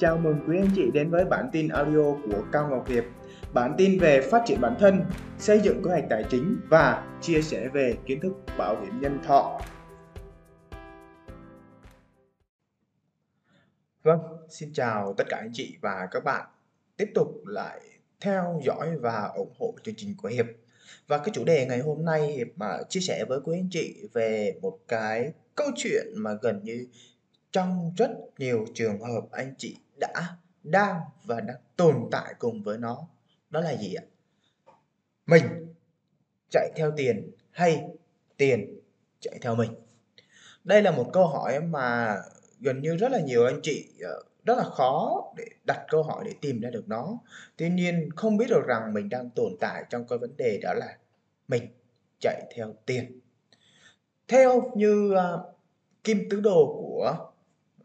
chào mừng quý anh chị đến với bản tin audio của Cao Ngọc Hiệp. Bản tin về phát triển bản thân, xây dựng kế hoạch tài chính và chia sẻ về kiến thức bảo hiểm nhân thọ. Vâng, xin chào tất cả anh chị và các bạn. Tiếp tục lại theo dõi và ủng hộ chương trình của Hiệp. Và cái chủ đề ngày hôm nay Hiệp mà chia sẻ với quý anh chị về một cái câu chuyện mà gần như trong rất nhiều trường hợp anh chị đã đang và đang tồn tại cùng với nó. Đó là gì ạ? Mình chạy theo tiền hay tiền chạy theo mình? Đây là một câu hỏi mà gần như rất là nhiều anh chị ờ, rất là khó để đặt câu hỏi để tìm ra được nó. Tuy nhiên không biết được rằng mình đang tồn tại trong cái vấn đề đó là mình chạy theo tiền. Theo như uh, kim tứ đồ của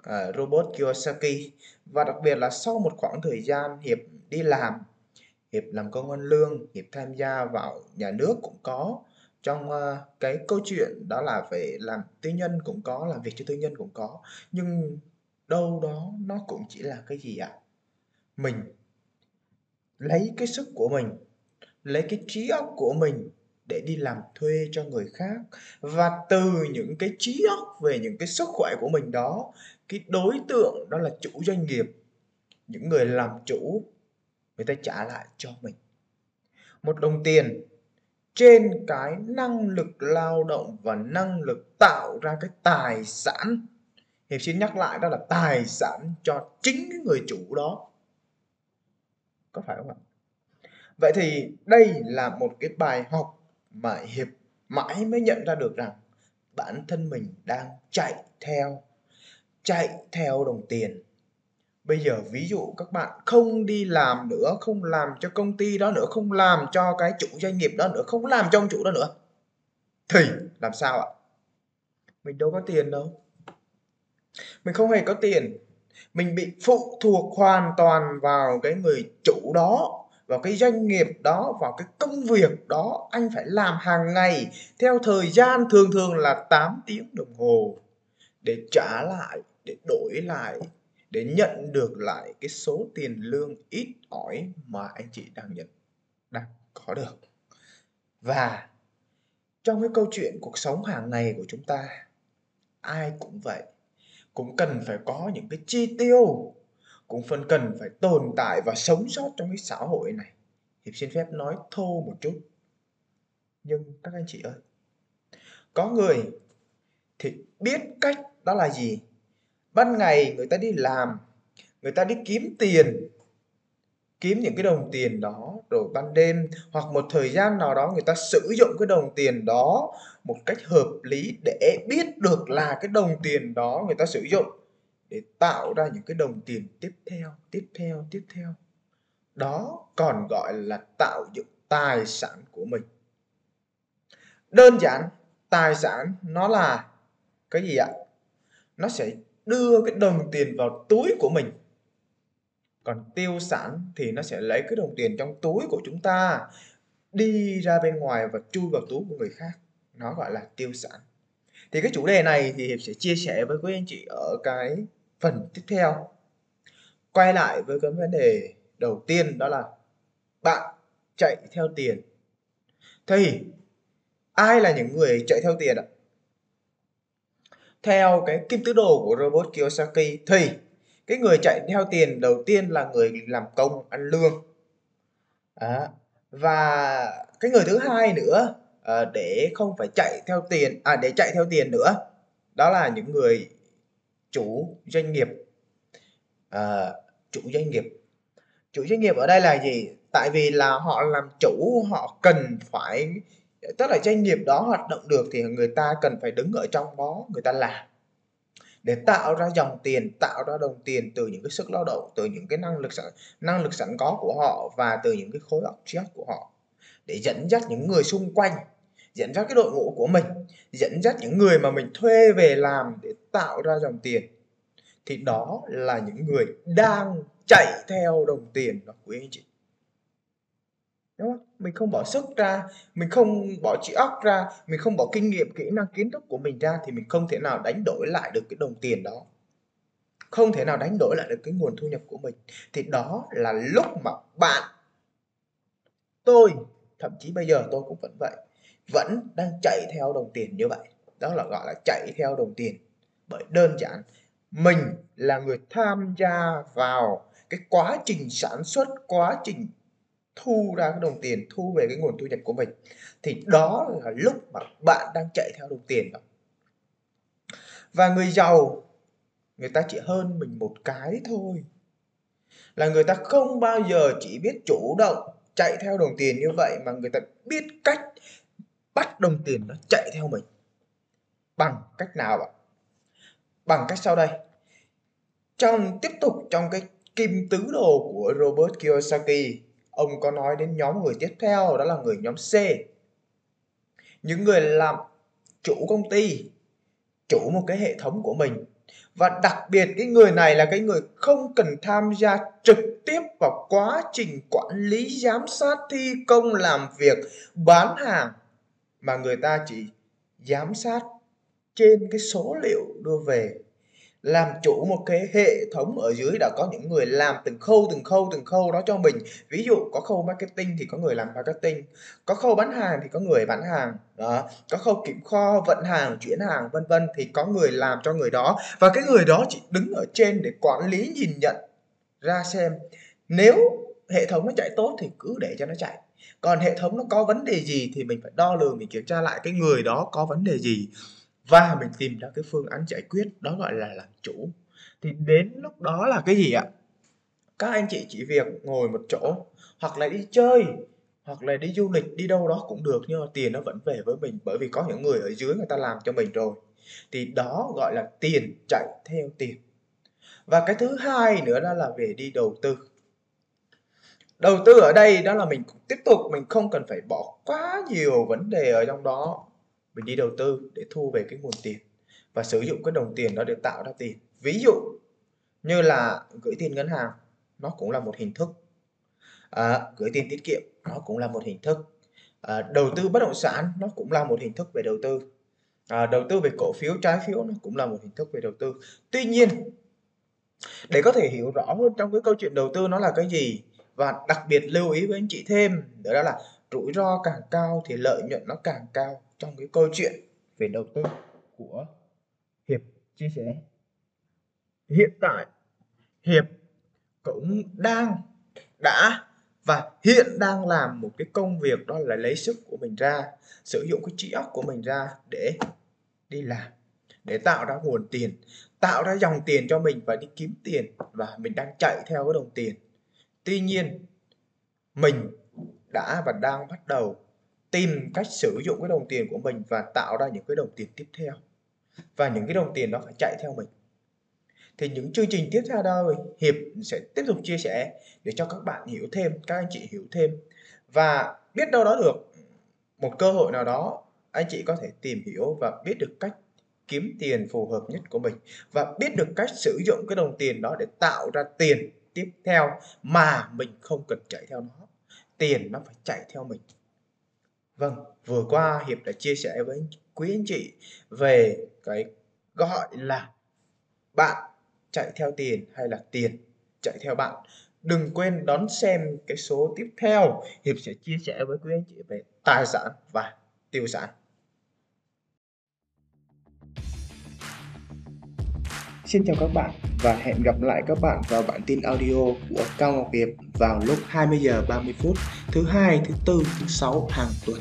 uh, robot Kiyosaki. Và đặc biệt là sau một khoảng thời gian hiệp đi làm hiệp làm công an lương hiệp tham gia vào nhà nước cũng có. Trong uh, cái câu chuyện đó là về làm tư nhân cũng có làm việc cho tư nhân cũng có. Nhưng đâu đó nó cũng chỉ là cái gì ạ? Mình. Lấy cái sức của mình lấy cái trí óc của mình để đi làm thuê cho người khác. Và từ những cái trí óc về những cái sức khỏe của mình đó cái đối tượng đó là chủ doanh nghiệp. Những người làm chủ, người ta trả lại cho mình. Một đồng tiền trên cái năng lực lao động và năng lực tạo ra cái tài sản. Hiệp xin nhắc lại đó là tài sản cho chính cái người chủ đó. Có phải không ạ? Vậy thì đây là một cái bài học mà hiệp mãi mới nhận ra được rằng bản thân mình đang chạy theo chạy theo đồng tiền. Bây giờ ví dụ các bạn không đi làm nữa, không làm cho công ty đó nữa, không làm cho cái chủ doanh nghiệp đó nữa, không làm cho ông chủ đó nữa, thì làm sao ạ? Mình đâu có tiền đâu. Mình không hề có tiền. Mình bị phụ thuộc hoàn toàn vào cái người chủ đó, vào cái doanh nghiệp đó, vào cái công việc đó. Anh phải làm hàng ngày, theo thời gian thường thường là 8 tiếng đồng hồ để trả lại để đổi lại, để nhận được lại cái số tiền lương ít ỏi mà anh chị đang nhận, đang có được. Và trong cái câu chuyện cuộc sống hàng ngày của chúng ta, ai cũng vậy, cũng cần phải có những cái chi tiêu, cũng phần cần phải tồn tại và sống sót trong cái xã hội này. Hiệp xin phép nói thô một chút. Nhưng các anh chị ơi, có người thì biết cách đó là gì? Ban ngày người ta đi làm, người ta đi kiếm tiền, kiếm những cái đồng tiền đó rồi ban đêm hoặc một thời gian nào đó người ta sử dụng cái đồng tiền đó một cách hợp lý để biết được là cái đồng tiền đó người ta sử dụng để tạo ra những cái đồng tiền tiếp theo tiếp theo tiếp theo. Đó còn gọi là tạo dựng tài sản của mình. Đơn giản, tài sản nó là cái gì ạ? Nó sẽ đưa cái đồng tiền vào túi của mình. Còn tiêu sản thì nó sẽ lấy cái đồng tiền trong túi của chúng ta, đi ra bên ngoài và chui vào túi của người khác. Nó gọi là tiêu sản. Thì cái chủ đề này thì hiệp sẽ chia sẻ với quý anh chị ở cái phần tiếp theo. Quay lại với cái vấn đề đầu tiên, đó là bạn chạy theo tiền. Thì ai là những người chạy theo tiền ạ? Theo cái kim tứ đồ của robot Kiyosaki thì cái người chạy theo tiền đầu tiên là người làm công ăn lương. À, và cái người thứ hai nữa à, để không phải chạy theo tiền à để chạy theo tiền nữa đó là những người chủ doanh nghiệp. À, chủ doanh nghiệp. Chủ doanh nghiệp ở đây là gì? Tại vì là họ làm chủ họ cần phải tức là doanh nghiệp đó hoạt động được thì người ta cần phải đứng ở trong đó, người ta làm. Để tạo ra dòng tiền, tạo ra đồng tiền từ những cái sức lao động, từ những cái năng lực sẵn, năng lực sẵn có của họ và từ những cái khối óc trí của họ. Để dẫn dắt những người xung quanh, dẫn dắt cái đội ngũ của mình, dẫn dắt những người mà mình thuê về làm để tạo ra dòng tiền. Thì đó là những người đang chạy theo đồng tiền đó, quý anh chị đúng không? Mình không bỏ sức ra, mình không bỏ trí óc ra, mình không bỏ kinh nghiệm, kỹ năng kiến thức của mình ra thì mình không thể nào đánh đổi lại được cái đồng tiền đó. Không thể nào đánh đổi lại được cái nguồn thu nhập của mình. Thì đó là lúc mà bạn, tôi, thậm chí bây giờ tôi cũng vẫn vậy, vẫn đang chạy theo đồng tiền như vậy. Đó là gọi là chạy theo đồng tiền. Bởi đơn giản, mình là người tham gia vào cái quá trình sản xuất, quá trình thu ra cái đồng tiền, thu về cái nguồn thu nhập của mình, thì đó là lúc mà bạn đang chạy theo đồng tiền đó. Và người giàu, người ta chỉ hơn mình một cái thôi. Là người ta không bao giờ chỉ biết chủ động chạy theo đồng tiền như vậy, mà người ta biết cách bắt đồng tiền nó chạy theo mình. Bằng cách nào ạ? Bằng cách sau đây. Trong, tiếp tục trong cái kim tứ đồ của Robert Kiyosaki ông có nói đến nhóm người tiếp theo, đó là người nhóm C. Những người làm chủ công ty, chủ một cái hệ thống của mình. Và đặc biệt cái người này là cái người không cần tham gia trực tiếp vào quá trình quản lý, giám sát, thi công, làm việc, bán hàng, mà người ta chỉ giám sát trên cái số liệu đưa về làm chủ một cái hệ thống ở dưới đã có những người làm từng khâu từng khâu từng khâu đó cho mình. Ví dụ, có khâu marketing thì có người làm marketing, có khâu bán hàng thì có người bán hàng, đó. Có khâu kiểm kho, vận hàng, chuyển hàng, vân vân thì có người làm cho người đó. Và cái người đó chỉ đứng ở trên để quản lý, nhìn nhận, ra xem. Nếu hệ thống nó chạy tốt thì cứ để cho nó chạy. Còn hệ thống nó có vấn đề gì thì mình phải đo lường, mình kiểm tra lại cái người đó có vấn đề gì và mình tìm ra cái phương án giải quyết, đó gọi là làm chủ. Thì đến lúc đó là cái gì ạ? Các anh chị chỉ việc ngồi một chỗ, hoặc là đi chơi, hoặc là đi du lịch, đi đâu đó cũng được, nhưng mà tiền nó vẫn về với mình, bởi vì có những người ở dưới người ta làm cho mình rồi. Thì đó gọi là tiền chạy theo tiền. Và cái thứ hai nữa đó là về đi đầu tư. Đầu tư ở đây đó là mình tiếp tục, mình không cần phải bỏ quá nhiều vấn đề ở trong đó mình đi đầu tư để thu về cái nguồn tiền và sử dụng cái đồng tiền đó để tạo ra tiền. Ví dụ như là gửi tiền ngân hàng nó cũng là một hình thức. À, gửi tiền tiết kiệm nó cũng là một hình thức. À, đầu tư bất động sản nó cũng là một hình thức về đầu tư. À, đầu tư về cổ phiếu trái phiếu nó cũng là một hình thức về đầu tư. Tuy nhiên để có thể hiểu rõ hơn trong cái câu chuyện đầu tư nó là cái gì và đặc biệt lưu ý với anh chị thêm đó là rủi ro càng cao thì lợi nhuận nó càng cao trong cái câu chuyện về đầu tư của hiệp chia sẻ. Hiện tại, hiệp cũng đang, đã và hiện đang làm một cái công việc đó là lấy sức của mình ra, sử dụng cái trí óc của mình ra để đi làm, để tạo ra nguồn tiền, tạo ra dòng tiền cho mình và đi kiếm tiền và mình đang chạy theo cái đồng tiền. Tuy nhiên, mình đã và đang bắt đầu tìm cách sử dụng cái đồng tiền của mình và tạo ra những cái đồng tiền tiếp theo. Và những cái đồng tiền đó phải chạy theo mình. Thì những chương trình tiếp theo đây hiệp sẽ tiếp tục chia sẻ để cho các bạn hiểu thêm, các anh chị hiểu thêm. Và biết đâu đó được, một cơ hội nào đó, anh chị có thể tìm hiểu và biết được cách kiếm tiền phù hợp nhất của mình. Và biết được cách sử dụng cái đồng tiền đó để tạo ra tiền tiếp theo mà mình không cần chạy theo nó. Tiền nó phải chạy theo mình. Vâng, vừa qua Hiệp đã chia sẻ với quý anh chị về cái gọi là bạn chạy theo tiền hay là tiền chạy theo bạn. Đừng quên đón xem cái số tiếp theo Hiệp sẽ chia sẻ với quý anh chị về tài sản và tiêu sản. Xin chào các bạn và hẹn gặp lại các bạn vào bản tin audio của Cao Ngọc Hiệp vào lúc 20 giờ 30 phút thứ hai, thứ tư, thứ sáu hàng tuần.